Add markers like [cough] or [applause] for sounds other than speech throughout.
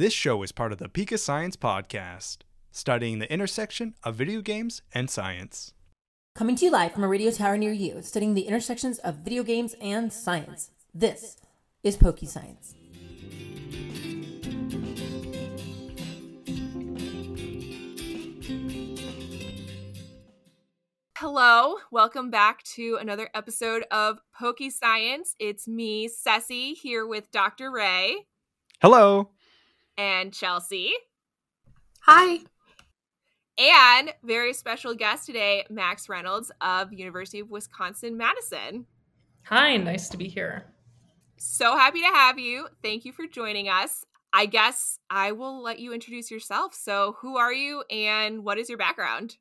This show is part of the Pika Science Podcast, studying the intersection of video games and science. Coming to you live from a radio tower near you, studying the intersections of video games and science. This is PokeScience. Hello, welcome back to another episode of PokeScience. It's me, Ceci, here with Dr. Ray Hello. And Chelsea, Hi. and very special guest today, Max Reynolds of University of Wisconsin Madison. Hi, nice to be here. So happy to have you. Thank you for joining us. I guess I will let you introduce yourself. So, who are you and what is your background?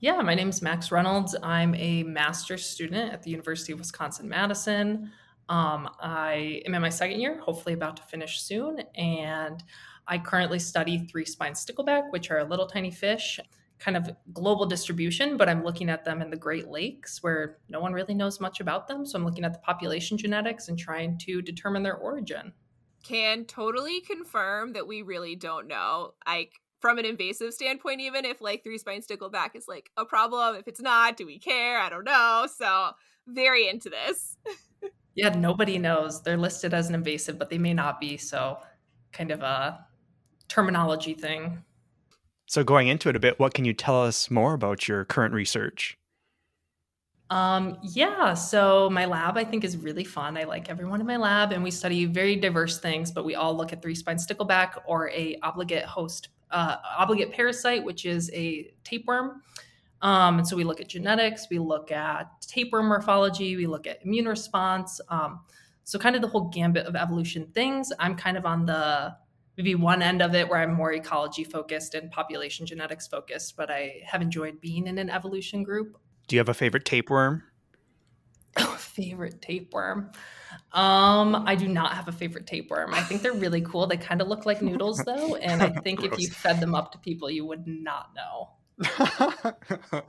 Yeah, my name is Max Reynolds. I'm a master's student at the University of Wisconsin Madison. Um, I am in my second year, hopefully about to finish soon, and I currently study three spine stickleback, which are a little tiny fish, kind of global distribution, but I'm looking at them in the Great Lakes where no one really knows much about them. So I'm looking at the population genetics and trying to determine their origin. Can totally confirm that we really don't know. Like, from an invasive standpoint, even if like three spine stickleback is like a problem, if it's not, do we care? I don't know. So, very into this. [laughs] Yeah, nobody knows. They're listed as an invasive, but they may not be. So, kind of a terminology thing. So, going into it a bit, what can you tell us more about your current research? Um, yeah, so my lab I think is really fun. I like everyone in my lab, and we study very diverse things, but we all look at three spine stickleback or a obligate host, uh, obligate parasite, which is a tapeworm. Um, and so we look at genetics, we look at tapeworm morphology, we look at immune response. Um, so kind of the whole gambit of evolution things. I'm kind of on the maybe one end of it where I'm more ecology focused and population genetics focused, but I have enjoyed being in an evolution group. Do you have a favorite tapeworm? [laughs] favorite tapeworm. Um, I do not have a favorite tapeworm. I think they're really cool. They kind of look like noodles [laughs] though, and I think if you fed them up to people, you would not know. [laughs]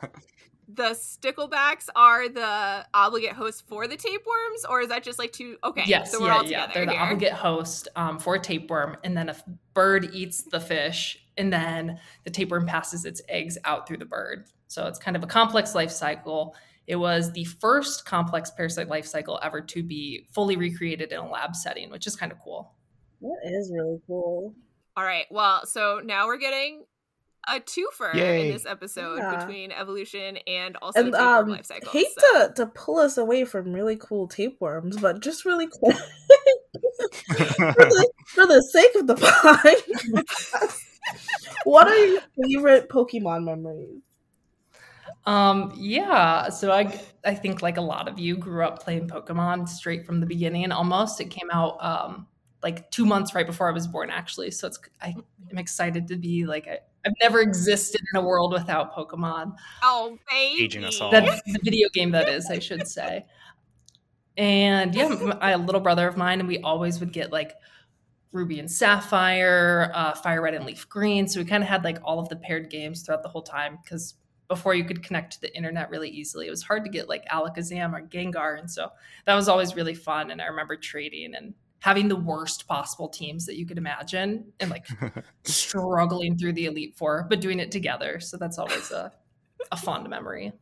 The sticklebacks are the obligate host for the tapeworms, or is that just like two? Okay, yes, so we're yeah, all yeah. together They're the here. obligate host um, for a tapeworm, and then a f- bird eats the fish, and then the tapeworm passes its eggs out through the bird. So it's kind of a complex life cycle. It was the first complex parasite life cycle ever to be fully recreated in a lab setting, which is kind of cool. That is really cool. All right. Well, so now we're getting a twofer Yay. in this episode Yeah. between evolution and also And tapeworm um, life cycle. hate so- to, to pull us away from really cool tapeworms, but just really cool [laughs] for, the, for the sake of the [laughs] pie. what are your favorite Pokemon memories? Um, yeah, so I I think like a lot of you grew up playing Pokemon straight from the beginning almost. It came out um like 2 months right before I was born actually. So it's I am excited to be like I, I've never existed in a world without Pokemon. oh, baby. Aging us all. That's the video game that is, I should say. And yeah, m- a little brother of mine and we always would get like Ruby and Sapphire, uh, Fire Red and Leaf Green. So we kind of had like all of the paired games throughout the whole time because before you could connect to the internet really easily, it was hard to get like Alakazam or Gengar. And so that was always really fun. And I remember trading and having the worst possible teams that you could imagine and like [laughs] struggling through the Elite Four, but doing it together. So that's always a, a fond memory.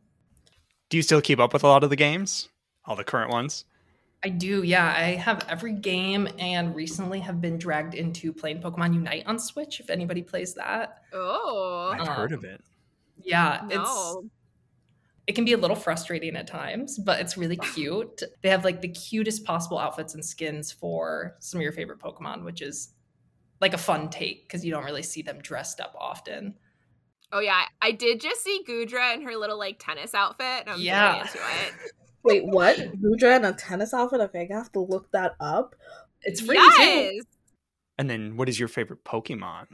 Do you still keep up with a lot of the games? All the current ones? I do, yeah. I have every game and recently have been dragged into playing Pokemon Unite on Switch if anybody plays that. Oh, I've heard of um, it. Yeah, it's no. It can be a little frustrating at times, but it's really cute. They have like the cutest possible outfits and skins for some of your favorite Pokemon, which is like a fun take because you don't really see them dressed up often. Oh, yeah. I did just see Goodra in her little like tennis outfit. And I'm Yeah. really into it. [laughs] Wait, what? Goodra in a tennis outfit? Okay, I have to look that up. It's free too. And then, what is your favorite Pokemon?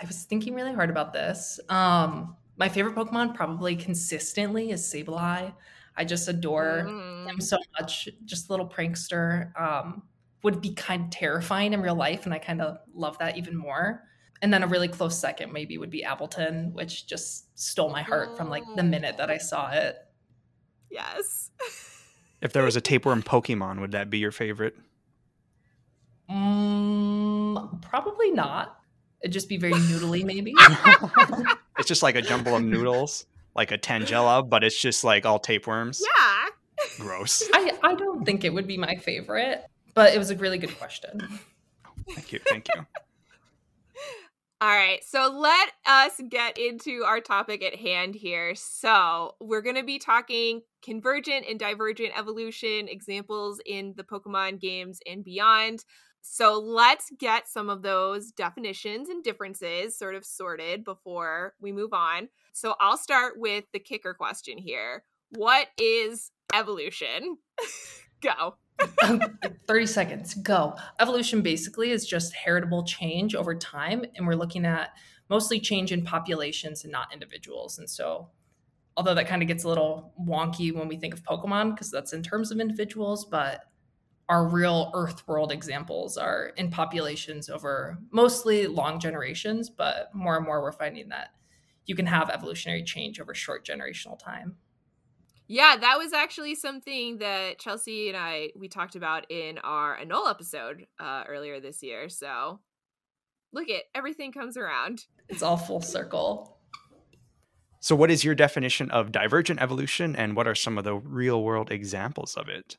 I was thinking really hard about this. Um, my favorite Pokemon probably consistently is Sableye. I just adore Mm. him so much. Just a little prankster. Um, would be kind of terrifying in real life, and I kind of love that even more. And then a really close second maybe would be Appletun, which just stole my heart from like the minute that I saw it. Yes. If there was a tapeworm Pokemon, would that be your favorite? Mm, probably not. It'd just be very noodly, maybe. [laughs] [laughs] it's just like a jumble of noodles, like a tangela, but it's just like all tapeworms. Yeah. Gross. I, I don't think it would be my favorite, but it was a really good question. Thank you. Thank you. All right, so let us get into our topic at hand here. So, we're going to be talking convergent and divergent evolution examples in the Pokemon games and beyond. So, let's get some of those definitions and differences sort of sorted before we move on. So, I'll start with the kicker question here What is evolution? [laughs] Go. Um, 30 seconds go evolution basically is just heritable change over time and we're looking at mostly change in populations and not individuals and so although that kind of gets a little wonky when we think of pokemon because that's in terms of individuals but our real earth world examples are in populations over mostly long generations but more and more we're finding that you can have evolutionary change over short generational time yeah, that was actually something that Chelsea and I we talked about in our Anole episode uh, earlier this year. So look it, everything comes around. It's all full circle. So, what is your definition of divergent evolution, and what are some of the real world examples of it?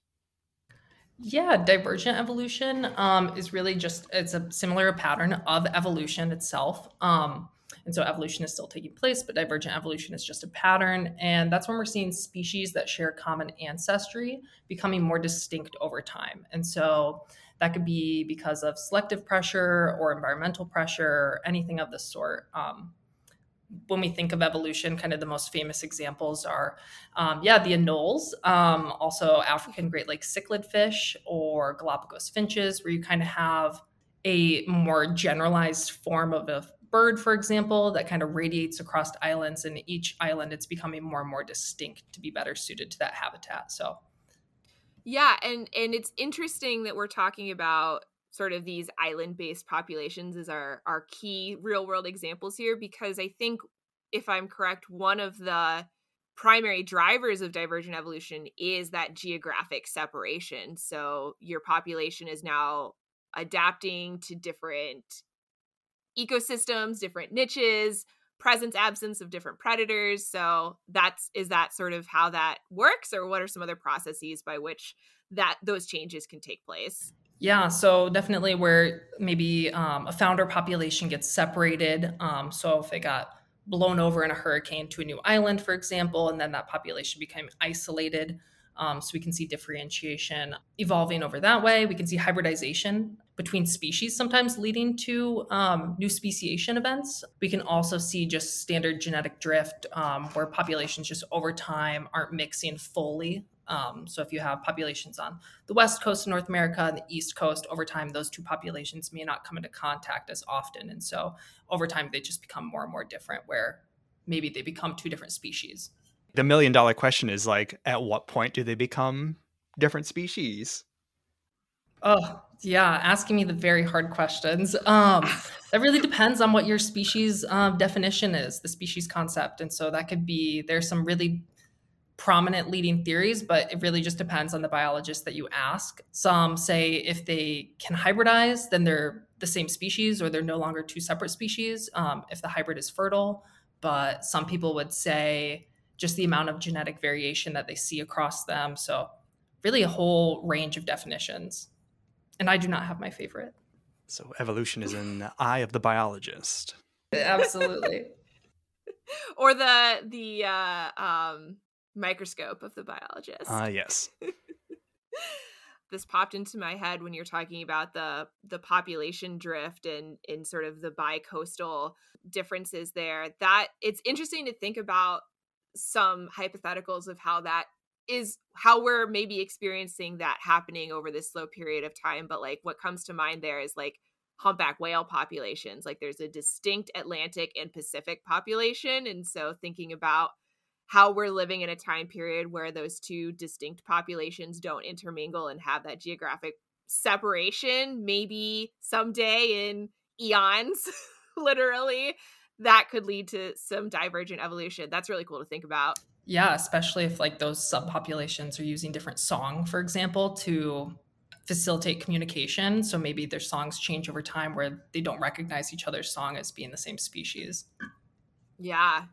Yeah, divergent evolution um, is really just it's a similar pattern of evolution itself. Um, and so evolution is still taking place, but divergent evolution is just a pattern. And that's when we're seeing species that share common ancestry becoming more distinct over time. And so that could be because of selective pressure or environmental pressure, anything of the sort. Um, when we think of evolution, kind of the most famous examples are, um, yeah, the anoles, um, also African Great Lakes cichlid fish or Galapagos finches, where you kind of have a more generalized form of a bird, for example, that kind of radiates across islands, and each island it's becoming more and more distinct to be better suited to that habitat. So, yeah, and and it's interesting that we're talking about sort of these island-based populations as our our key real-world examples here because I think if I'm correct, one of the primary drivers of divergent evolution is that geographic separation. So your population is now adapting to different ecosystems, different niches, presence absence of different predators. So that's is that sort of how that works or what are some other processes by which that those changes can take place? Yeah, so definitely where maybe um, a founder population gets separated. Um, so if it got blown over in a hurricane to a new island, for example, and then that population became isolated. Um, so we can see differentiation evolving over that way. We can see hybridization between species sometimes leading to um, new speciation events. We can also see just standard genetic drift um, where populations just over time aren't mixing fully. Um, so if you have populations on the west coast of North America and the east coast, over time those two populations may not come into contact as often, and so over time they just become more and more different. Where maybe they become two different species. The million dollar question is like, at what point do they become different species? Oh, yeah, asking me the very hard questions. Um, that really depends on what your species um, definition is, the species concept. And so that could be, there's some really prominent leading theories, but it really just depends on the biologist that you ask. Some say if they can hybridize, then they're the same species or they're no longer two separate species um, if the hybrid is fertile. But some people would say just the amount of genetic variation that they see across them. So, really, a whole range of definitions and I do not have my favorite. So evolution is in the eye of the biologist. Absolutely. [laughs] or the the uh, um, microscope of the biologist. Ah, uh, yes. [laughs] this popped into my head when you're talking about the the population drift and in sort of the bi-coastal differences there. That it's interesting to think about some hypotheticals of how that is how we're maybe experiencing that happening over this slow period of time. But like what comes to mind there is like humpback whale populations. Like there's a distinct Atlantic and Pacific population. And so thinking about how we're living in a time period where those two distinct populations don't intermingle and have that geographic separation, maybe someday in eons, [laughs] literally, that could lead to some divergent evolution. That's really cool to think about. Yeah, especially if like those subpopulations are using different song, for example, to facilitate communication. So maybe their songs change over time where they don't recognize each other's song as being the same species. Yeah.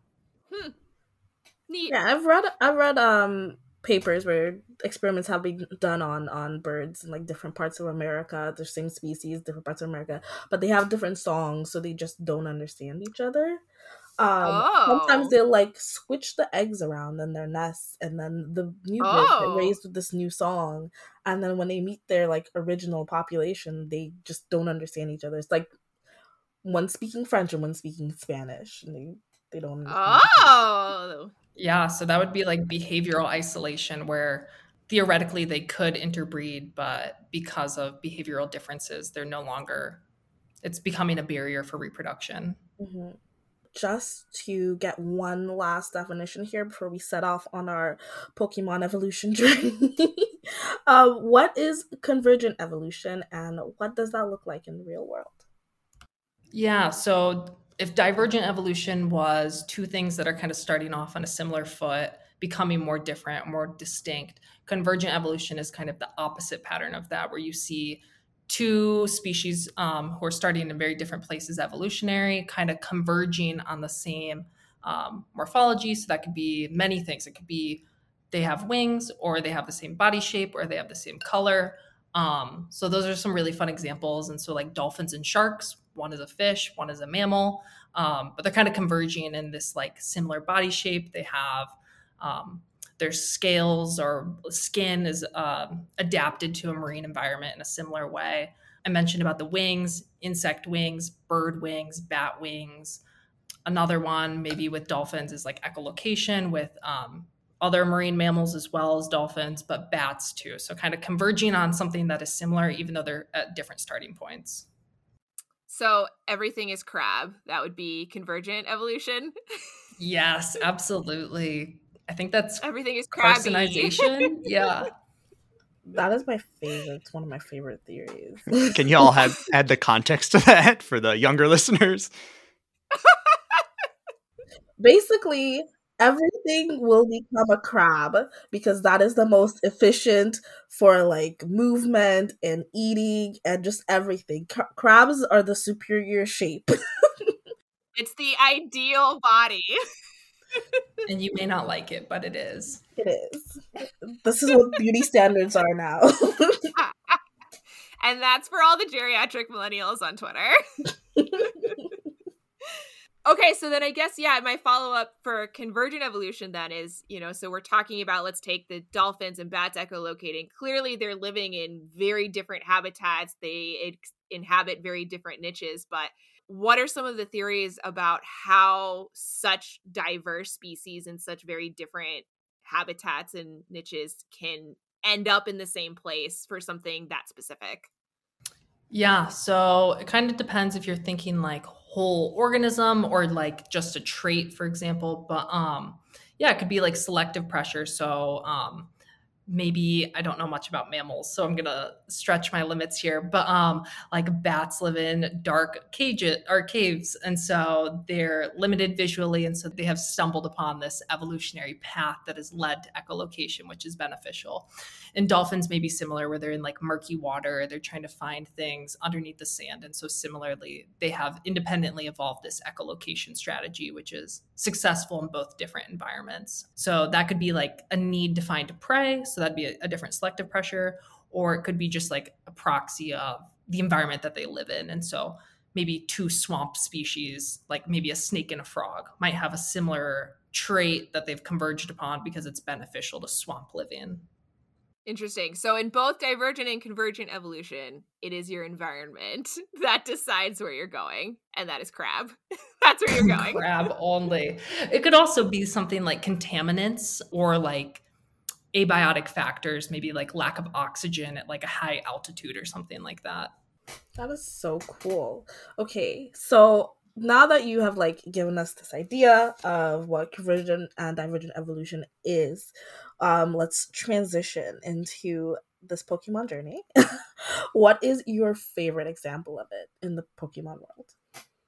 Hmm. Neat. Yeah, I've read I've read um papers where experiments have been done on on birds in like different parts of America, the same species, different parts of America, but they have different songs, so they just don't understand each other. Um, Oh. Sometimes they'll like switch the eggs around in their nests, and then the new birds Oh. get raised with this new song, and then when they meet their like original population, they just don't understand each other. It's like one speaking French and one speaking Spanish, and they they don't. understand. Oh. Yeah, so that would be like behavioral isolation where theoretically they could interbreed, but because of behavioral differences, they're no longer, it's becoming a barrier for reproduction. Mhm. Just to get one last definition here before we set off on our Pokemon evolution [laughs] journey. uh, what is convergent evolution and what does that look like in the real world? Yeah, so if divergent evolution was two things that are kind of starting off on a similar foot, becoming more different, more distinct, convergent evolution is kind of the opposite pattern of that, where you see two species um, who are starting in very different places evolutionary, kind of converging on the same um, morphology. So that could be many things. It could be they have wings, or they have the same body shape, or they have the same color. Um, so those are some really fun examples. And so like dolphins and sharks, one is a fish, one is a mammal, um, but they're kind of converging in this like similar body shape. They have um, their scales or skin is um, adapted to a marine environment in a similar way. I mentioned about the wings, insect wings, bird wings, bat wings. Another one, maybe with dolphins, is like echolocation with um, other marine mammals as well as dolphins, but bats too. So, kind of converging on something that is similar, even though they're at different starting points. So everything is crab. That would be convergent evolution. [laughs] Yes, absolutely. I think that's everything is crabby. carcinization. yeah. [laughs] That is my favorite. It's one of my favorite theories. [laughs] Can you all have add the context to that for the younger listeners? Basically, everything will become a crab because that is the most efficient for like movement and eating and just everything. Cra- crabs are the superior shape. [laughs] It's the ideal body. [laughs] And you may not like it, but it is. it is. This is what beauty standards are now. [laughs] and that's for all the geriatric millennials on Twitter. Okay, so then I guess, yeah, my follow up for convergent evolution then is, you know, so we're talking about let's take the dolphins and bats echolocating. Clearly, they're living in very different habitats, they ex- inhabit very different niches, but what are some of the theories about how such diverse species in such very different habitats and niches can end up in the same place for something that specific? Yeah, so it kind of depends if you're thinking like whole organism or like just a trait, for example. But um, yeah, it could be like selective pressure. So um, maybe I don't know much about mammals, so I'm gonna stretch my limits here. But um, like bats live in dark cages or caves, and so they're limited visually, and so they have stumbled upon this evolutionary path that has led to echolocation, which is beneficial. And dolphins may be similar, where they're in like murky water, they're trying to find things underneath the sand, and so similarly, they have independently evolved this echolocation strategy, which is successful in both different environments. So that could be like a need to find prey so that'd be a, a, different selective pressure or it could be just like a proxy of the environment that they live in and so maybe two swamp species like maybe a snake and a frog might have a similar trait that they've converged upon because it's beneficial to swamp living Interesting. So, in both divergent and convergent evolution, it is your environment [laughs] that decides where you're going, and that is crab. [laughs] That's where you're [laughs] going. crab only. It could also be something like contaminants or like abiotic factors, maybe like lack of oxygen at like a high altitude or something like that. That is so cool. Okay, so now that you have like given us this idea of what convergent and divergent evolution is, um, let's transition into this Pokemon journey. [laughs] what is your favorite example of it in the Pokemon world?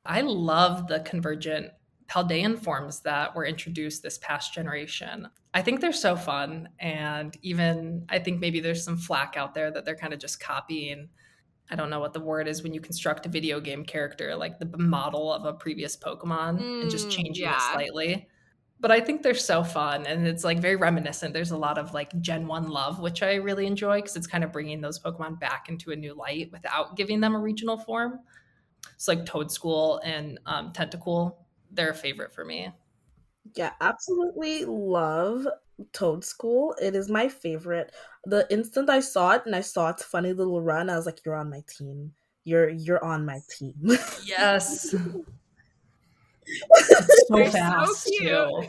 I love the convergent Paldean forms that were introduced this past generation. I think they're so fun. And even I think maybe there's some flack out there that they're kind of just copying. I don't know what the word is when you construct a video game character, like the model of a previous Pokemon mm, and just mm, changing yeah. it slightly. But I think they're so fun and it's like very reminiscent. There's a lot of like Gen 1 love, which I really enjoy because it's kind of bringing those Pokemon back into a new light without giving them a regional form. It's like Toedscool and um, Tentacool they're a favorite for me. Yeah, absolutely love Toedscool. It is my favorite. The instant I saw it and I saw its funny little run, I was like, "You're on my team. You're you're on my team." Yes. [laughs] so fast so too.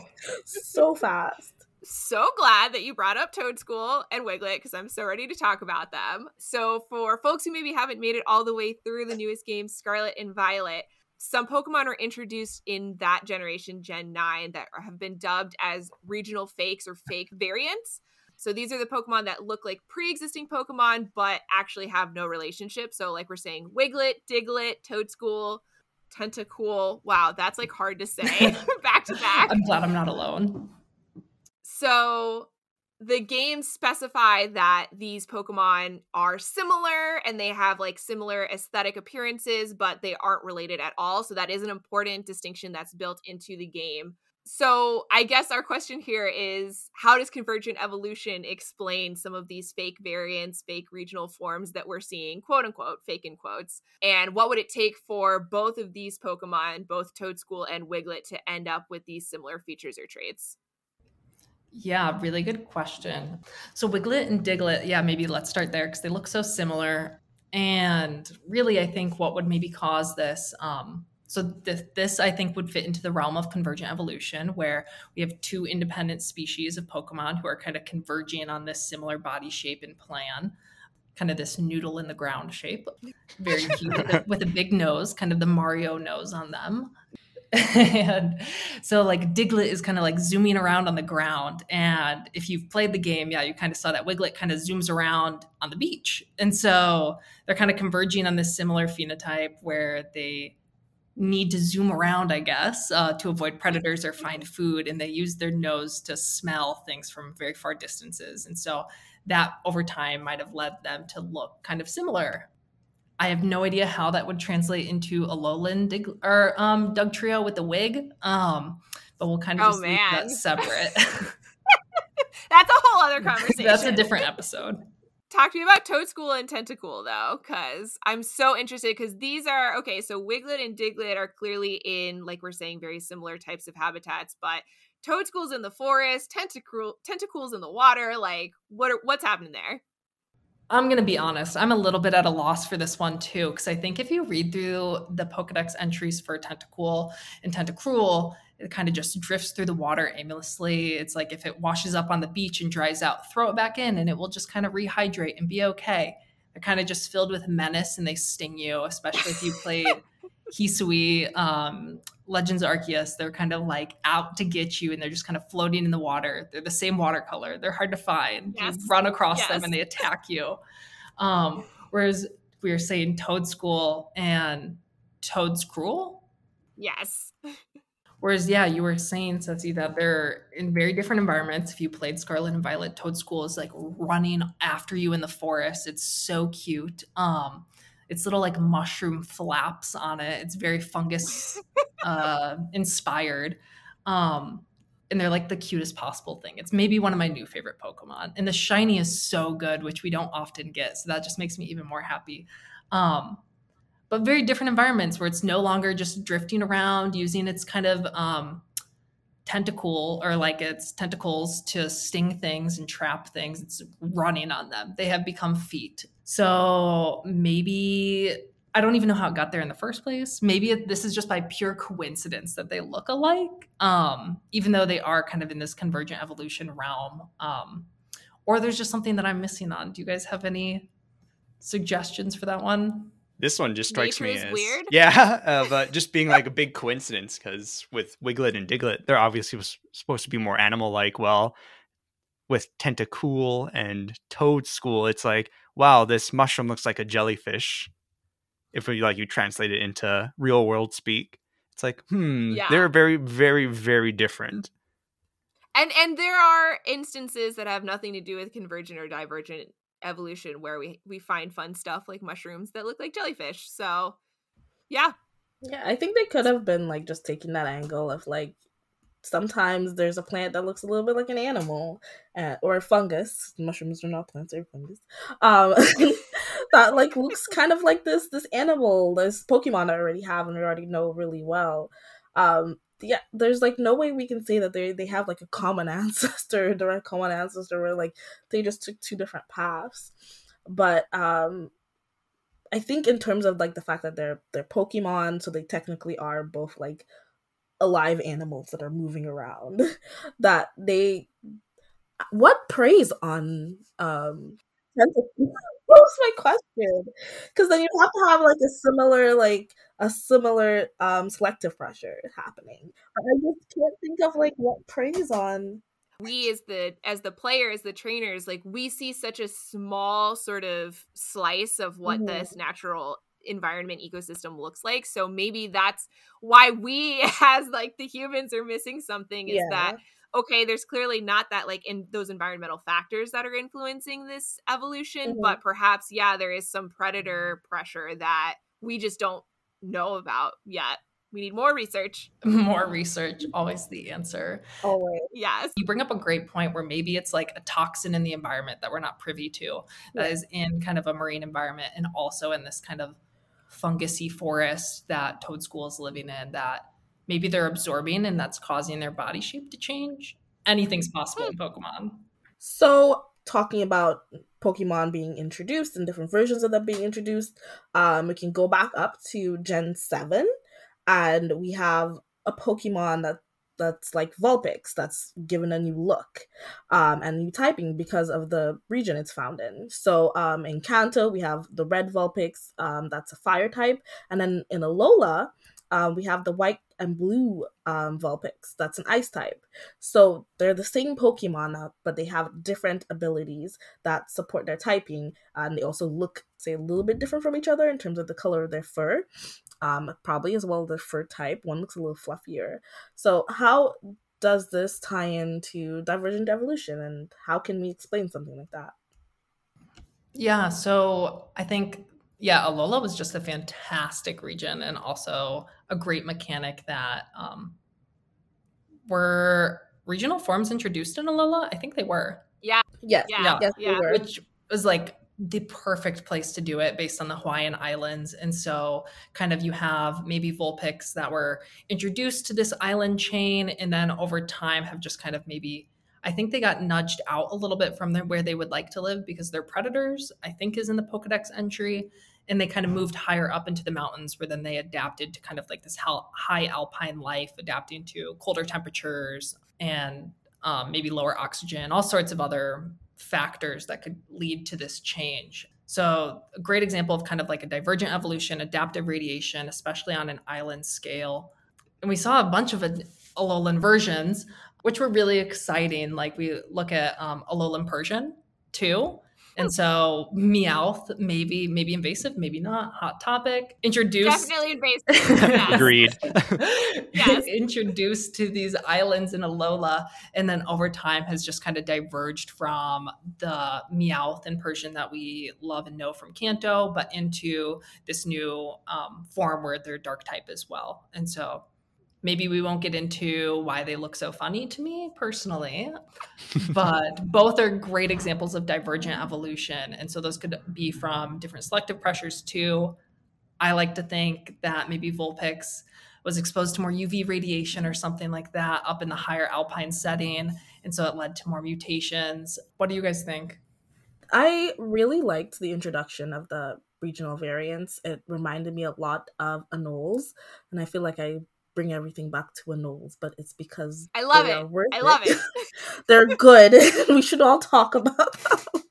So fast. So glad that you brought up Toad School and Wiglett because I'm so ready to talk about them. So, for folks who maybe haven't made it all the way through the newest game, Scarlet and Violet, some Pokemon are introduced in that generation, Gen 9, that have been dubbed as regional fakes or fake [laughs] variants. So these are the Pokemon that look like pre existing Pokemon, but actually have no relationship. So, like we're saying, Wiglett, Diglett, Toedscool, Tentacool. Wow, that's like hard to say [laughs] [laughs] back to back. I'm glad I'm not alone. So, the games specify that these Pokemon are similar and they have like similar aesthetic appearances, but they aren't related at all. So that is an important distinction that's built into the game. So I guess our question here is how does Convergent Evolution explain some of these fake variants, fake regional forms that we're seeing, quote unquote, fake in quotes? And what would it take for both of these Pokemon, both Toedscool and Wiglett, to end up with these similar features or traits? Yeah, really good question. So Wiglett and Diglett, yeah, maybe let's start there because they look so similar. And really, I think what would maybe cause this, um, so this, this I think would fit into the realm of convergent evolution, where we have two independent species of Pokemon who are kind of converging on this similar body shape and plan, kind of this noodle in the ground shape, very cute [laughs] with a big nose, kind of the Mario nose on them. [laughs] and so like Diglett is kind of like zooming around on the ground. And if you've played the game, yeah, you kind of saw that Wiglett kind of zooms around on the beach. And so they're kind of converging on this similar phenotype where they need to zoom around, I guess, uh, to avoid predators or find food. And they use their nose to smell things from very far distances. And so that over time might have led them to look kind of similar. I have no idea how that would translate into a lowland dig- or um, Dugtrio with the wig. Um, but we'll kind of oh, just man. leave that separate. [laughs] That's a whole other conversation. [laughs] That's a different episode. Talk to me about Toedscool and Tentacool though, because I'm so interested. Because these are okay. So Wiglett and Diglett are clearly in, like we're saying, very similar types of habitats, but Toedscool's in the forest, Tentacool Tentacool's in the water. Like, what are, what's happening there? I'm going to be honest. I'm a little bit at a loss for this one too, because I think if you read through the Pokedex entries for Tentacool and Tentacruel, it kind of just drifts through the water aimlessly. It's like if it washes up on the beach and dries out, throw it back in and it will just kind of rehydrate and be okay. They're kind of just filled with menace and they sting you, especially if you played Hisui, um, Legends Arceus, they're kind of like out to get you and they're just kind of floating in the water. They're the same watercolor. They're hard to find. Yes. You run across yes. them and they attack you. Um, whereas we were saying Toedscool and Toedscruel. Yes. Whereas, yeah, you were saying, Ceci, that they're in very different environments. If you played Scarlet and Violet, Toedscool is like running after you in the forest. It's so cute. Um, it's little like mushroom flaps on it. It's very fungus uh, [laughs] inspired. Um, and they're like the cutest possible thing. It's maybe one of my new favorite Pokemon. And the shiny is so good, which we don't often get. So that just makes me even more happy. Um, but very different environments where it's no longer just drifting around using its kind of um, tentacle or like its tentacles to sting things and trap things. It's running on them. They have become feet. So maybe I don't even know how it got there in the first place. Maybe it, this is just by pure coincidence that they look alike, um, even though they are kind of in this convergent evolution realm. Um, or there's just something that I'm missing on. Do you guys have any suggestions for that one? This one just strikes Nature me as weird. [laughs] Yeah, [laughs] uh, but just being like a big coincidence because with Wiglett and Diglett, they're obviously supposed to be more animal-like. Well, with Tentacool and Toedscool, it's like, wow, this mushroom looks like a jellyfish. If we like you translate it into real world speak, It's like, hmm, Yeah. they're very, very, very different. and and there are instances that have nothing to do with convergent or divergent evolution where we we find fun stuff like mushrooms that look like jellyfish so yeah Yeah, I think they could have been like just taking that angle of like sometimes there's a plant that looks a little bit like an animal uh, or a fungus. Mushrooms are not plants; they're fungus. Um, [laughs] that like looks kind of like this this animal, this Pokemon I already have and we already know really well. Um, yeah, there's like no way we can say that they they have like a common [laughs] ancestor, direct common ancestor, where like they just took two different paths. But um, I think in terms of like the fact that they're they're Pokemon, so they technically are both like alive animals that are moving around. [laughs] that they what preys on um? What [laughs] was my question? Because then you have to have like a similar like a similar um selective pressure happening. But I just can't think of like what preys on. we as the as the players the trainers like we see such a small sort of slice of what Mhm. this natural environment ecosystem looks like so maybe that's why we [laughs] as like the humans are missing something is Yeah. that okay there's clearly not that like in those environmental factors that are influencing this evolution Mhm. but perhaps yeah there is some predator pressure that we just don't know about yet we need more research [laughs] More research, always the answer. Always. yes You bring up a great point where maybe it's like a toxin in the environment that we're not privy to, that Yeah. is in kind of a marine environment and also in this kind of fungusy forest that Toedscool is living in that maybe they're absorbing and that's causing their body shape to change. Anything's possible in Pokemon. So, talking about Pokemon being introduced and different versions of them being introduced, um, we can go back up to Gen 7, and we have a Pokemon that that's like Vulpix that's given a new look um, and new typing because of the region it's found in. So um, in Kanto, we have the red Vulpix um, that's a fire type, and then in Alola, um, we have the white and blue um, Vulpix that's an ice type. So they're the same Pokemon, uh, but they have different abilities that support their typing, and they also look, say, a little bit different from each other in terms of the color of their fur, um, probably as well their fur type. One looks a little fluffier. So how does this tie into Divergent Evolution, and how can we explain something like that? Yeah, so I think yeah, Alola was just a fantastic region and also a great mechanic that um were regional forms introduced in Alola? I think they were. Yes, Yeah, Yeah. yes, they yeah. which was like the perfect place to do it based on the Hawaiian Islands. And so, kind of, you have maybe Vulpix that were introduced to this island chain, and then over time have just kind of maybe, I think they got nudged out a little bit from their, where they would like to live because they're predators, I think is in the Pokedex entry. And they kind of moved higher up into the mountains where then they adapted to kind of like this high alpine life, adapting to colder temperatures and um, maybe lower oxygen, all sorts of other factors that could lead to this change. So, a great example of kind of like a divergent evolution, adaptive radiation, especially on an island scale. And we saw a bunch of Al- Alolan versions, which were really exciting. Like we look at um, Alolan Persian too. And so Meowth, maybe, maybe invasive, maybe not. Hot topic. Introduced Definitely invasive. yes. Agreed. [laughs] Yes. introduced to these islands in Alola, and then over time has just kind of diverged from the Meowth in Persian that we love and know from Kanto, but into this new um, form where they're dark type as well. And so maybe we won't get into why they look so funny to me personally, but [laughs] both are great examples of divergent evolution. And so those could be from different selective pressures too. I like to think that maybe Vulpix was exposed to more UV radiation or something like that up in the higher alpine setting. And so it led to more mutations. What do you guys think? I really liked the introduction of the regional variants. It reminded me a lot of Anoles, and I feel like I bring everything back to a Anoles, but it's because I love it. I love it. [laughs] They're good. [laughs] we should all talk about them.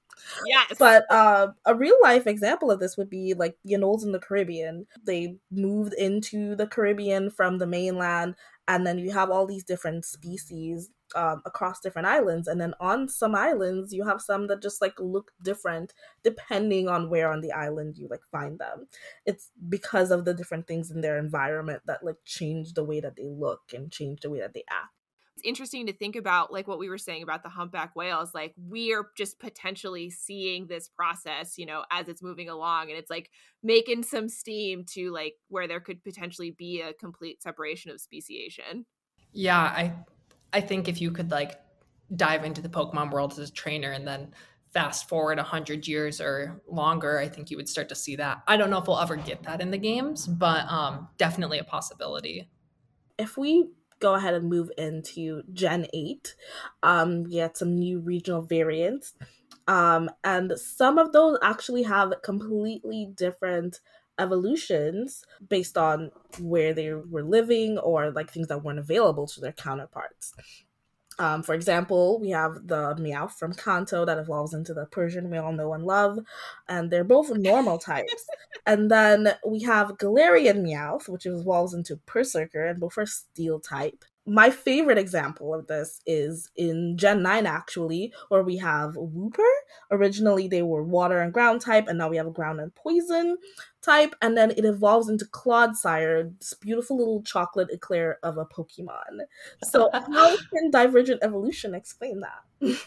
Yes. But uh, a real life example of this would be like the Anoles in the Caribbean. They moved into the Caribbean from the mainland, and then you have all these different species um, across different islands and then on some islands you have some that just like look different depending on where on the island you like find them. It's because of the different things in their environment that like change the way that they look and change the way that they act. It's interesting to think about like what we were saying about the humpback whales like we're just potentially seeing this process you know as it's moving along and it's like making some steam to like where there could potentially be a complete separation of speciation. Yeah i i think if you could like dive into the pokemon world as a trainer and then fast forward 100 years or longer i think you would start to see that i don't know if we'll ever get that in the games but um definitely a possibility if we go ahead and move into Gen 8. Um, get some new regional variants. Um, and some of those actually have completely different evolutions based on where they were living or like things that weren't available to their counterparts. Um, for example, we have the Meowth from Kanto that evolves into the Persian we all know and love, and they're both normal types. [laughs] and then we have Galarian Meowth, which evolves into Perrserker, and both are steel type my favorite example of this is in Gen 9, actually, where we have Wooper. Originally, they were water and ground type, and now we have a ground and poison type, and then it evolves into Clodsire, this beautiful little chocolate eclair of a Pokemon. So, how [laughs] can Divergent Evolution explain that?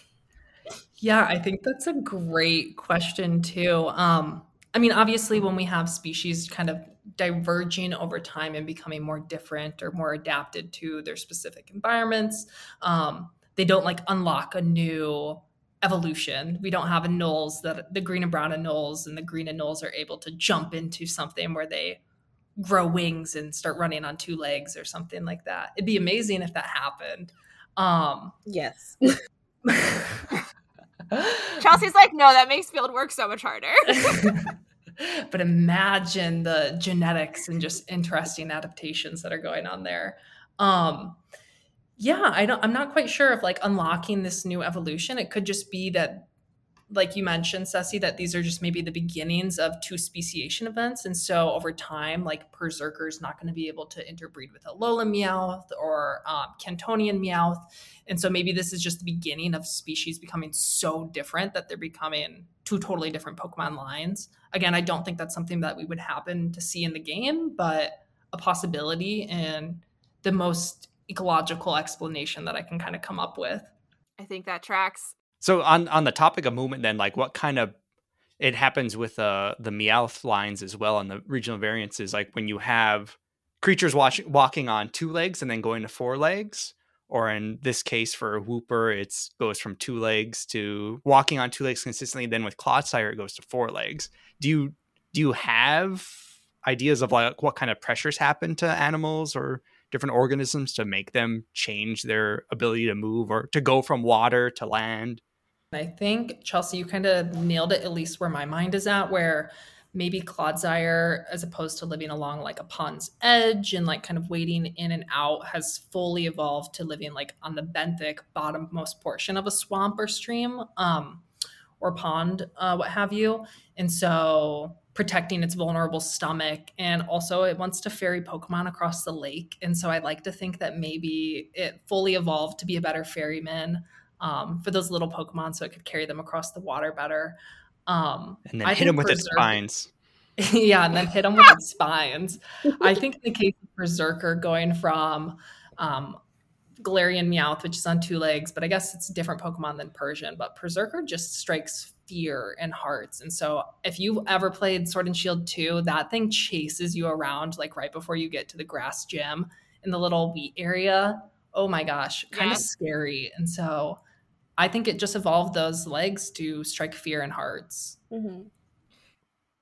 yeah, I think that's a great question, too. Um, I mean, obviously, when we have species kind of diverging over time and becoming more different or more adapted to their specific environments. Um, they don't like unlock a new evolution. We don't have anoles that the green and brown anoles and the green anoles are able to jump into something where they grow wings and start running on two legs or something like that. It'd be amazing if that happened. Um, yes. [laughs] Chelsea's like, no, that makes field work so much harder. [laughs] [laughs] but imagine the genetics and just interesting adaptations that are going on there. Um, yeah, I don't. I'm not quite sure if like unlocking this new evolution. It could just be that, like you mentioned, Ceci, that these are just maybe the beginnings of two speciation events, and so over time, like Perrserker is not going to be able to interbreed with a Alolan Meowth or um, Kantonian Meowth, and so maybe this is just the beginning of species becoming so different that they're becoming two totally different Pokemon lines. Again, I don't think that's something that we would happen to see in the game, but a possibility and the most ecological explanation that I can kind of come up with. I think that tracks. So on on the topic of movement, then, like what kind of it happens with uh, the Meowth lines as well, and the regional variances, like when you have creatures watch, walking on two legs and then going to four legs, or in this case for a Wooper it goes from two legs to walking on two legs consistently. Then with Clodsire, it goes to four legs. Do you do you have ideas of like what kind of pressures happen to animals or different organisms to make them change their ability to move or to go from water to land? I think Chelsea, you kind of nailed it. At least where my mind is at, where maybe Clodsire, as opposed to living along like a pond's edge and like kind of wading in and out, has fully evolved to living like on the benthic bottommost portion of a swamp or stream um, or pond, uh, what have you. And so protecting its vulnerable stomach. And also, it wants to ferry Pokemon across the lake. And so I like to think that maybe it fully evolved to be a better ferryman. Um, for those little Pokemon, so it could carry them across the water better. Um, and then I hit him with its spines. [laughs] yeah, and then hit him with its spines. I think in the case of Perrserker going from um, Galarian Meowth, which is on two legs, but I guess it's a different Pokemon than Persian. But Perrserker just strikes fear and hearts. And so if you've ever played Sword and Shield 2, that thing chases you around like right before you get to the grass gym in the little wheat area. Oh my gosh, kind of scary. And so I think it just evolved those legs to strike fear in hearts. Mm-hmm.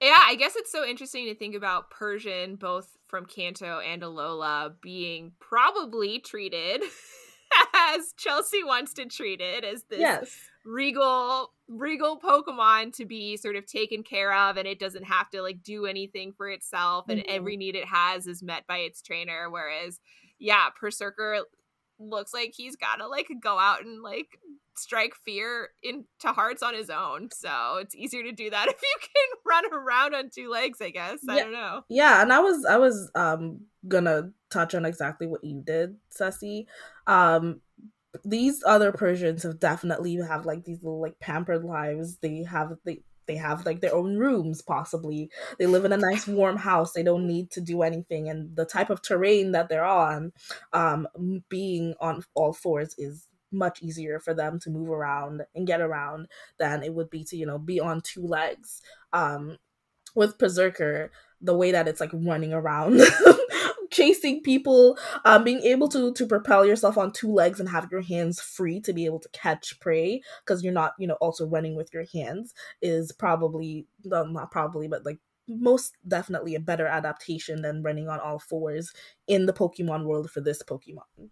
Yeah, I guess it's so interesting to think about Persian, both from Kanto and Alola, being probably treated [laughs] as Chelsea wants to treat it as this yes. regal regal Pokemon to be sort of taken care of and it doesn't have to like do anything for itself and mm-hmm. every need it has is met by its trainer. Whereas, yeah, Perrserker looks like he's gotta like go out and like strike fear into hearts on his own. So it's easier to do that [laughs] if you can run around on two legs, I guess. I yeah, don't know. Yeah, and I was I was um gonna touch on exactly what you did, Ceci. Um these other Persians have definitely have like these little like pampered lives. They have they they have like their own rooms possibly they live in a nice warm house they don't need to do anything and the type of terrain that they're on um being on all fours is much easier for them to move around and get around than it would be to you know be on two legs um with Perrserker the way that it's like running around [laughs] chasing people um being able to to propel yourself on two legs and have your hands free to be able to catch prey because you're not you know also running with your hands is probably well, not probably but like most definitely a better adaptation than running on all fours in the pokemon world for this pokemon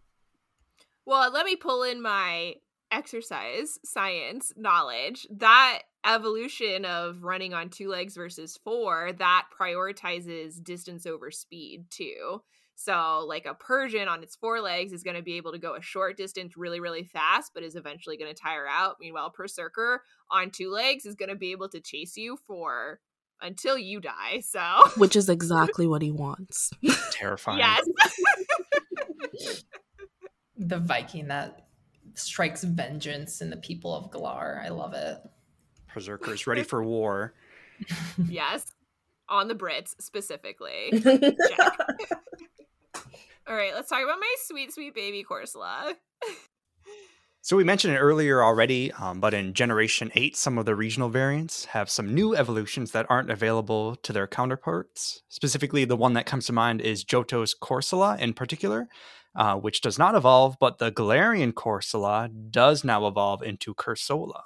Well, let me pull in my exercise science knowledge. That evolution of running on two legs versus four, that prioritizes distance over speed too. So, like a Persian on its four legs is going to be able to go a short distance really, really fast, but is eventually going to tire out. Meanwhile, Perrserker on two legs is going to be able to chase you for until you die. So, which is [laughs] exactly what he wants Terrifying. yes. [laughs] The Viking that strikes vengeance in the people of Galar. I love it. Perrserkers ready for war. [laughs] yes. On the Brits specifically. [laughs] All right, let's talk about my sweet, sweet baby Corsola. So we mentioned it earlier already, um, but in Generation 8, some of the regional variants have some new evolutions that aren't available to their counterparts. Specifically, the one that comes to mind is Johto's Corsola in particular, uh, which does not evolve, but the Galarian Corsola does now evolve into Cursola.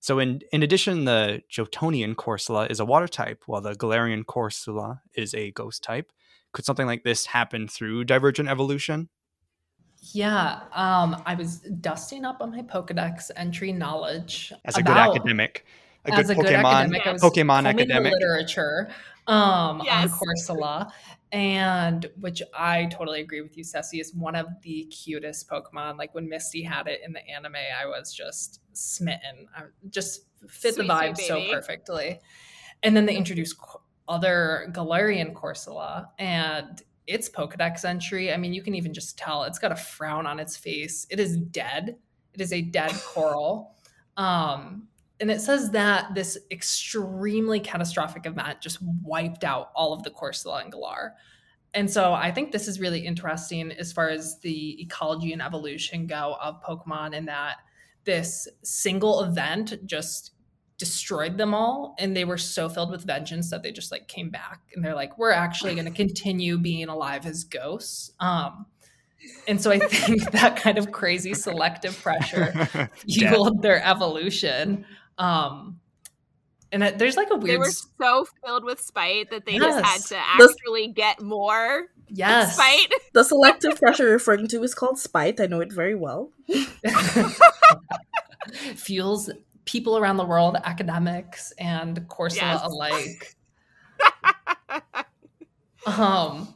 So in, in addition, the Johtonian Corsola is a water type, while the Galarian Corsola is a ghost type. Could something like this happen through divergent evolution? Yeah, um, I was dusting up on my Pokedex entry knowledge As a good academic, a as good a good Pokemon, academic, I was Pokemon academic. literature um, Yes. on Corsola, and which I totally agree with you, Ceci, is one of the cutest Pokemon. Like when Misty had it in the anime, I was just smitten. I just fit Sweet, the vibe so perfectly. And then they introduced other Galarian Corsola and its Pokedex entry. I mean, you can even just tell it's got a frown on its face. It is dead. It is a dead [laughs] coral. Um, and it says that this extremely catastrophic event just wiped out all of the Corsola and Galar. And so I think this is really interesting as far as the ecology and evolution go of Pokemon, in that this single event just destroyed them all and they were so filled with vengeance that they just like came back and they're like we're actually going to continue being alive as ghosts um and so i think [laughs] that kind of crazy selective pressure [laughs] fueled their evolution. Um, and it, there's like a weird. They were so filled with spite that they just had Yes. to The- actually get more yes, spite. [laughs] the selective pressure you're referring to is called spite i know it very well [laughs] fuels people around the world, academics and Corsola Yes. alike. [laughs] Um,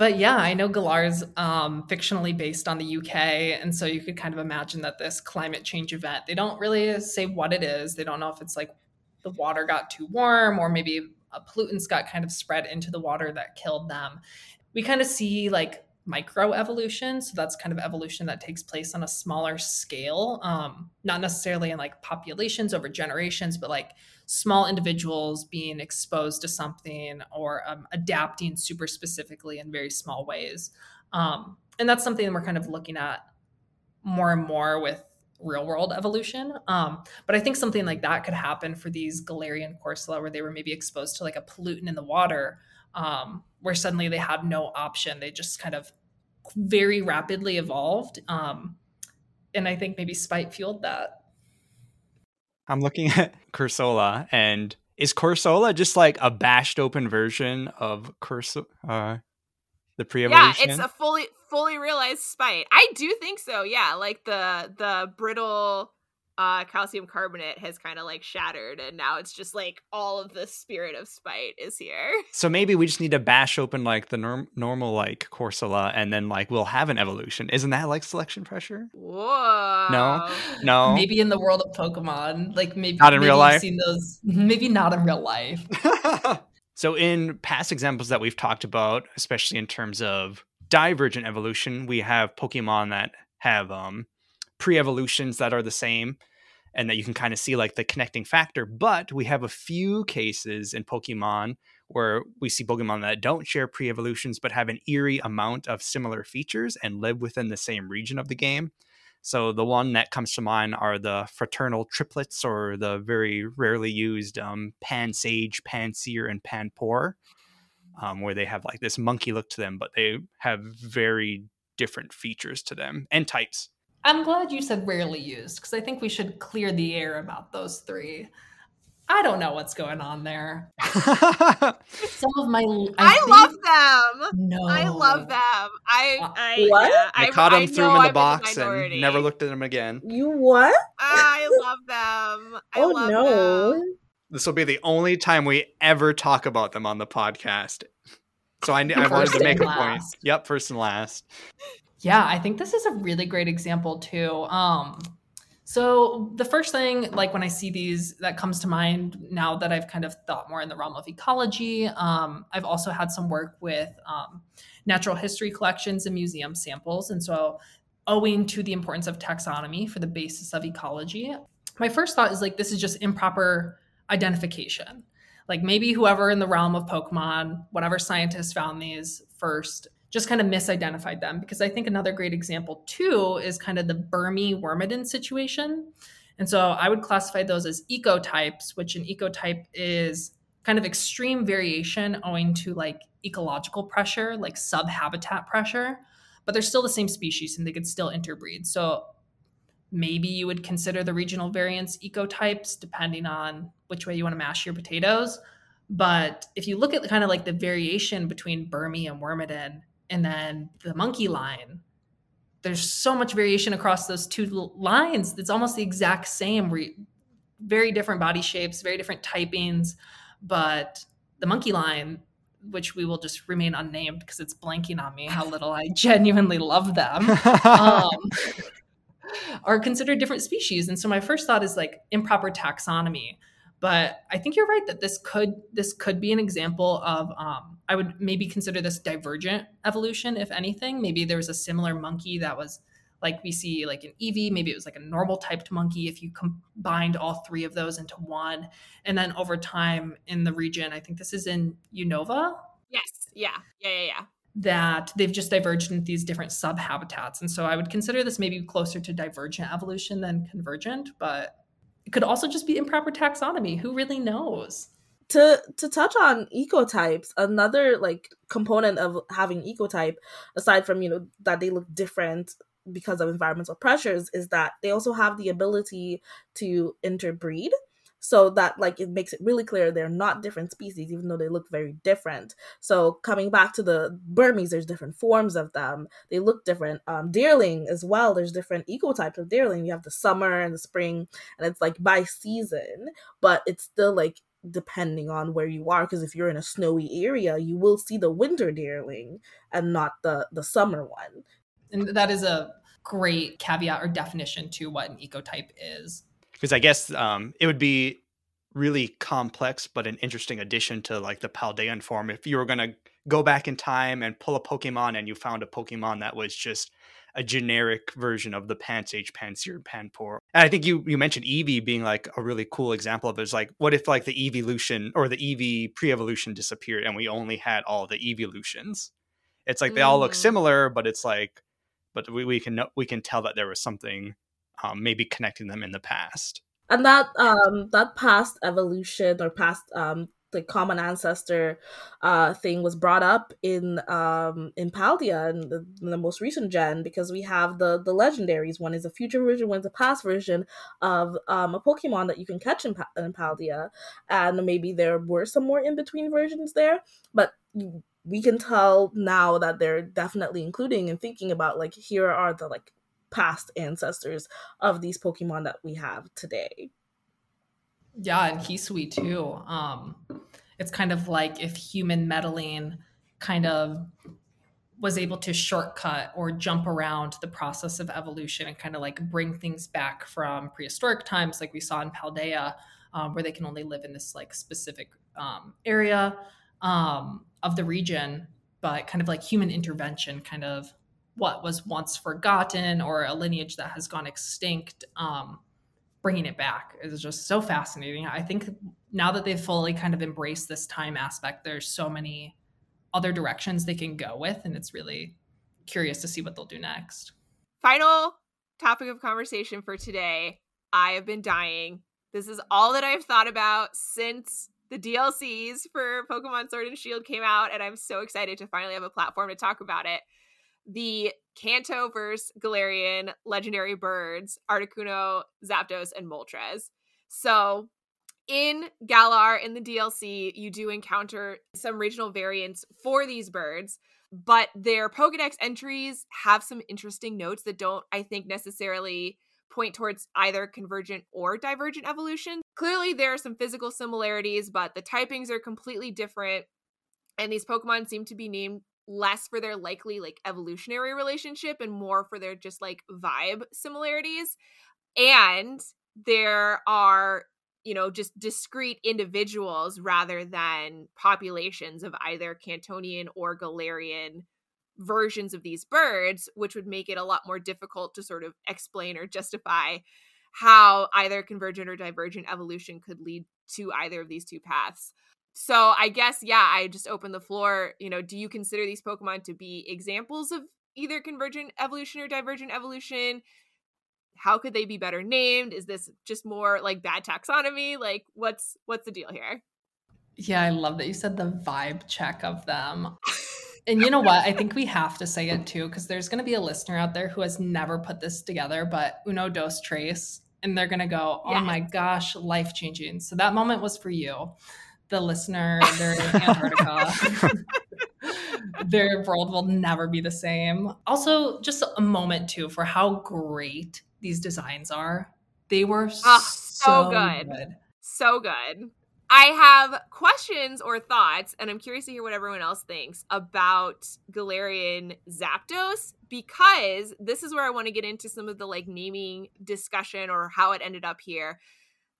but yeah, I know Galar's um, fictionally based on the UK, and so you could kind of imagine that this climate change event. They don't really say what it is. They don't know if it's like the water got too warm, or maybe a pollutants got kind of spread into the water that killed them. We kind of see like micro evolution, so that's kind of evolution that takes place on a smaller scale, um, not necessarily in like populations over generations, but like small individuals being exposed to something or um, adapting super specifically in very small ways. Um, and that's something that we're kind of looking at more and more with real world evolution. Um, but I think something like that could happen for these Galarian Corsola where they were maybe exposed to like a pollutant in the water um, where suddenly they had no option. They just kind of very rapidly evolved. Um, and I think maybe spite fueled that. I'm looking [laughs] at Cursola, and is Corsola just like a bashed open version of Curso, uh, the pre-evolution? Yeah, it's a fully fully realized spite. I do think so. Yeah, like the the brittle uh calcium carbonate has kind of like shattered and now it's just like all of the spirit of spite is here. [laughs] so maybe we just need to bash open like the norm- normal like Corsola, and then like we'll have an evolution. Isn't that like selection pressure? Whoa. No. Maybe in the world of Pokemon, like maybe Not in maybe real life? Seen those? [laughs] Maybe not in real life. [laughs] so in past examples that we've talked about, especially in terms of divergent evolution, we have Pokemon that have um pre-evolutions that are the same and that you can kind of see like the connecting factor. But we have a few cases in Pokemon where we see Pokemon that don't share pre evolutions but have an eerie amount of similar features and live within the same region of the game. So the one that comes to mind are the fraternal triplets or the very rarely used um, Pansage, Pansear, and Panpour, um, where they have like this monkey look to them, but they have very different features to them and types. I'm glad you said rarely used because I think we should clear the air about those three. I don't know what's going on there. [laughs] Some of my I, I think, love them. No, I love them. I, Uh, I what? Yeah, I, I caught them, I threw them in the I'm box, and never looked at them again. You what? I love them. I oh love no. them. This will be the only time we ever talk about them on the podcast. So I, I wanted to make and a point. Yep, first and last. Yeah, I think this is a really great example too. Um, so the first thing, like when I see these, that comes to mind now that I've kind of thought more in the realm of ecology. Um, I've also had some work with um, natural history collections and museum samples, and so owing to the importance of taxonomy for the basis of ecology, my first thought is like this is just improper identification. Like maybe whoever in the realm of Pokemon, whatever scientists found these first, just kind of misidentified them. Because I think another great example too is kind of the Burmy Wormadam situation. And so I would classify those as ecotypes, which an ecotype is kind of extreme variation owing to like ecological pressure, like subhabitat pressure, but they're still the same species and they could still interbreed. So maybe you would consider the regional variants ecotypes depending on which way you want to mash your potatoes. But if you look at kind of like the variation between Burmy and Wormadam and then the monkey line, there's so much variation across those two lines. It's almost the exact same, very different body shapes, very different typings. But the monkey line, which we will just remain unnamed because it's blanking on me how little I genuinely love them um, [laughs] are considered different species. And so my first thought is like improper taxonomy. But I think you're right that this could this could be an example of um, I would maybe consider this divergent evolution, if anything. Maybe there was a similar monkey that was like we see like an Eevee, maybe it was like a normal typed monkey if you combined all three of those into one. And then over time in the region, I think this is in Unova, Yes. Yeah. Yeah. Yeah. Yeah. that they've just diverged into these different subhabitats. And so I would consider this maybe closer to divergent evolution than convergent, but it could also just be improper taxonomy. Who really knows? To to touch on ecotypes another like component of having ecotype aside from you know that they look different because of environmental pressures is that they also have the ability to interbreed. So that like it makes it really clear they're not different species even though they look very different. So coming back to the Burmys there's different forms of them. They look different. Um deerling as well there's different ecotypes of deerling. You have the summer and the spring and it's like by season but it's still like depending on where you are because if you're in a snowy area you will see the winter deerling and not the the summer one And that is a great caveat or definition to what an ecotype is. because I guess um, it would be really complex, but an interesting addition to like the Paldean form. If you were gonna go back in time and pull a Pokemon, and you found a Pokemon that was just a generic version of the Pansage, Pansear, Panpour. And I think you you mentioned Eevee being like a really cool example of it. It's like, what if like the evolution or the Eevee pre-evolution disappeared and we only had all the evolutions? It's like they all look Mm. similar, but it's like, but we, we can know, we can tell that there was something um, maybe connecting them in the past. and that um that past evolution or past um the common ancestor uh thing was brought up in um in Paldea in the, in the most recent gen because we have the the legendaries. One is a future version one is a past version of um a pokemon that you can catch in, in Paldea and maybe there were some more in between versions there but we can tell now that they're definitely including and thinking about like here are the like past ancestors of these pokemon that we have today Yeah, and Hisui too. Um, it's kind of like if human meddling kind of was able to shortcut or jump around the process of evolution and kind of like bring things back from prehistoric times, like we saw in Paldea, um, where they can only live in this like specific um, area um, of the region, but kind of like human intervention kind of what was once forgotten or a lineage that has gone extinct um, bringing it back is just so fascinating i think now that they've fully kind of embraced this time aspect there's so many other directions they can go with and it's really curious to see what they'll do next Final topic of conversation for today. I have been dying. This is all that I've thought about since the DLCs for Pokemon Sword and Shield came out, and I'm so excited to finally have a platform to talk about it. The Kanto versus Galarian legendary birds, Articuno, Zapdos, and Moltres. So in Galar in the DLC, you do encounter some regional variants for these birds, but their Pokedex entries have some interesting notes that don't, I think, necessarily point towards either convergent or divergent evolution. Clearly, there are some physical similarities, but the typings are completely different. And these Pokemon seem to be named less for their likely like evolutionary relationship and more for their just like vibe similarities. And there are you know just discrete individuals rather than populations of either Kantonian or galarian versions of these birds which would make it a lot more difficult to sort of explain or justify how either convergent or divergent evolution could lead to either of these two paths so i guess yeah i just open the floor you know do you consider these pokemon to be examples of either convergent evolution or divergent evolution? How could they be better named? Is this just more like bad taxonomy? Like what's what's the deal here? Yeah i love that you said the vibe check of them. [laughs] And you know what? I think we have to say it too because there's going to be a listener out there who has never put this together but uno dos tres and they're going to go oh my gosh life changing so that moment was for you the listener they're in antarctica [laughs] their world will never be the same also just a moment too for how great these designs are. They were oh, so, so good. good. So good. I have questions or thoughts, and I'm curious to hear what everyone else thinks about Galarian Zapdos because this is where I want to get into some of the like naming discussion or how it ended up here.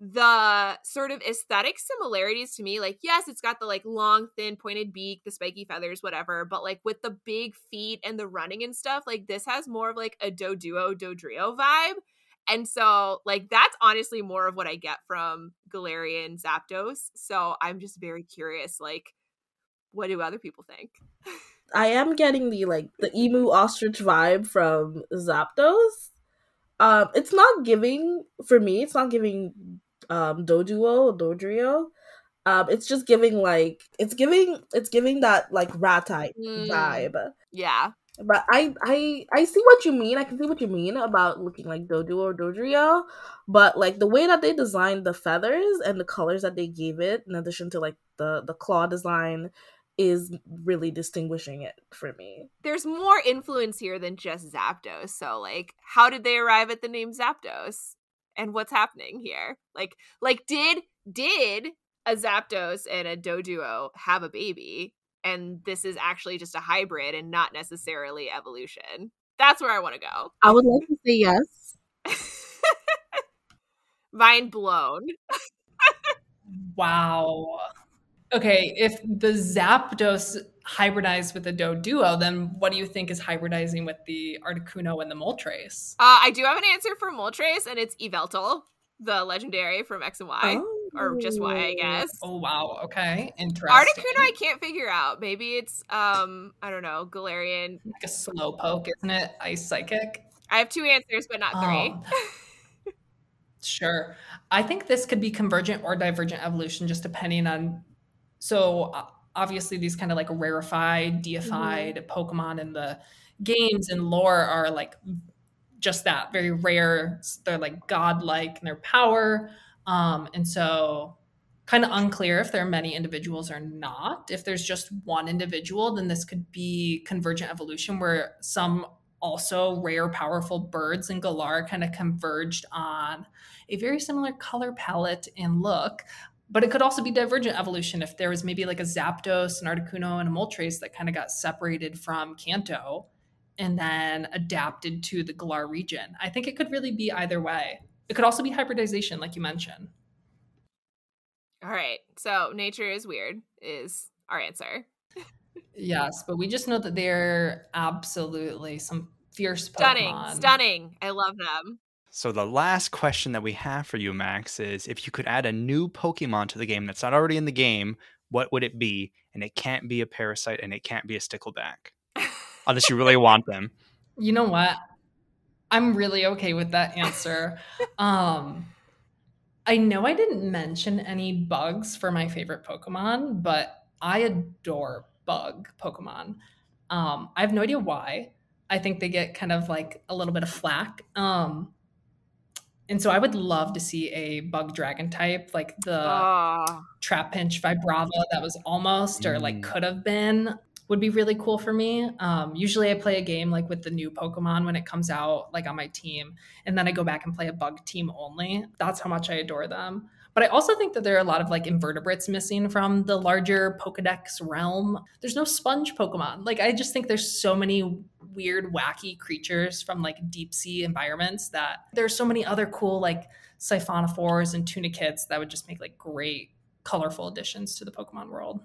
The sort of aesthetic similarities to me, like, yes, it's got the like long, thin, pointed beak, the spiky feathers, whatever, but like with the big feet and the running and stuff, like this has more of like a Doduo, Dodrio vibe and so, like, that's honestly more of what I get from Galarian Zapdos. So I'm just very curious, like, what do other people think? I am getting the like the emu ostrich vibe from Zapdos. Um, it's not giving for me. It's not giving um Doduo Dodrio. Um, it's just giving like it's giving it's giving that like ratite mm. vibe. Yeah. But I I I see what you mean. I can see what you mean about looking like Doduo or Dodrio, but like the way that they designed the feathers and the colors that they gave it, in addition to like the the claw design, is really distinguishing it for me. There's more influence here than just Zapdos. So like, how did they arrive at the name Zapdos? And what's happening here? Like, like did did a Zapdos and a Doduo have a baby? and this is actually just a hybrid and not necessarily evolution. That's where I want to go. I would like to say yes. [laughs] Mind blown. [laughs] wow. Okay, if the Zapdos hybridized with the Doduo, then what do you think is hybridizing with the Articuno and the Moltres? Uh, I do have an answer for Moltres, and it's Yveltal, the legendary from X and Y. Oh or just Y, I guess. Oh wow, okay, interesting. Articuno, I can't figure out. Maybe it's um, I don't know, Galarian, like a Slowpoke, isn't it? Ice psychic. I have two answers, but not three. Oh. [laughs] sure, I think this could be convergent or divergent evolution, just depending on. So uh, obviously, these kind of like rarefied, deified mm-hmm. Pokemon in the games and lore are like just that very rare. They're like godlike in their power. Um, and so kind of unclear if there are many individuals or not. If there's just one individual, then this could be convergent evolution where some also rare, powerful birds in Galar kind of converged on a very similar color palette and look. But it could also be divergent evolution if there was maybe like a Zapdos, an Articuno, and a Moltres that kind of got separated from Kanto and then adapted to the Galar region. I think it could really be either way. It could also be hybridization, like you mentioned. All right. So nature is weird is our answer. [laughs] Yes, but we just know that they're absolutely some fierce Stunning, stunning. I love them. So the last question that we have for you, Max, is if you could add a new Pokemon to the game that's not already in the game, what would it be? And it can't be a parasite and it can't be a stickleback. Unless you really want them. [laughs] You know what? I'm really okay with that answer. [laughs] um I know I didn't mention any bugs for my favorite Pokemon, but I adore bug Pokemon. Um, I have no idea why. I think they get kind of like a little bit of flack. Um, and so I would love to see a bug dragon type, like the Oh, Trapinch Vibrava that was almost or like Mm. could have been would be really cool for me. Um, usually I play a game like with the new Pokemon when it comes out, like on my team, and then I go back and play a bug team only. That's how much I adore them. But I also think that there are a lot of like invertebrates missing from the larger Pokedex realm. There's no sponge Pokemon. Like I just think there's so many weird, wacky creatures from like deep sea environments that there's so many other cool like siphonophores and tunicates that would just make like great colorful additions to the Pokemon world.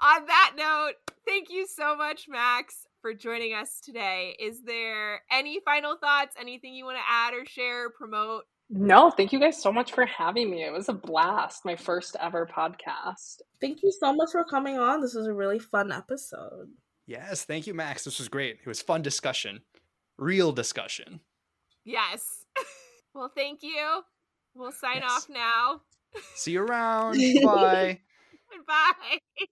on that note, thank you so much, Max, for joining us today. Is there any final thoughts? Anything you want to add or share, promote? No, thank you guys so much for having me. It was a blast, my first ever podcast. Thank you so much for coming on. This was a really fun episode. Yes, thank you, Max. This was great. It was fun discussion. Real discussion. Yes. [laughs] well, thank you. We'll sign Yes. off now. See you around. [laughs] Bye. Bye.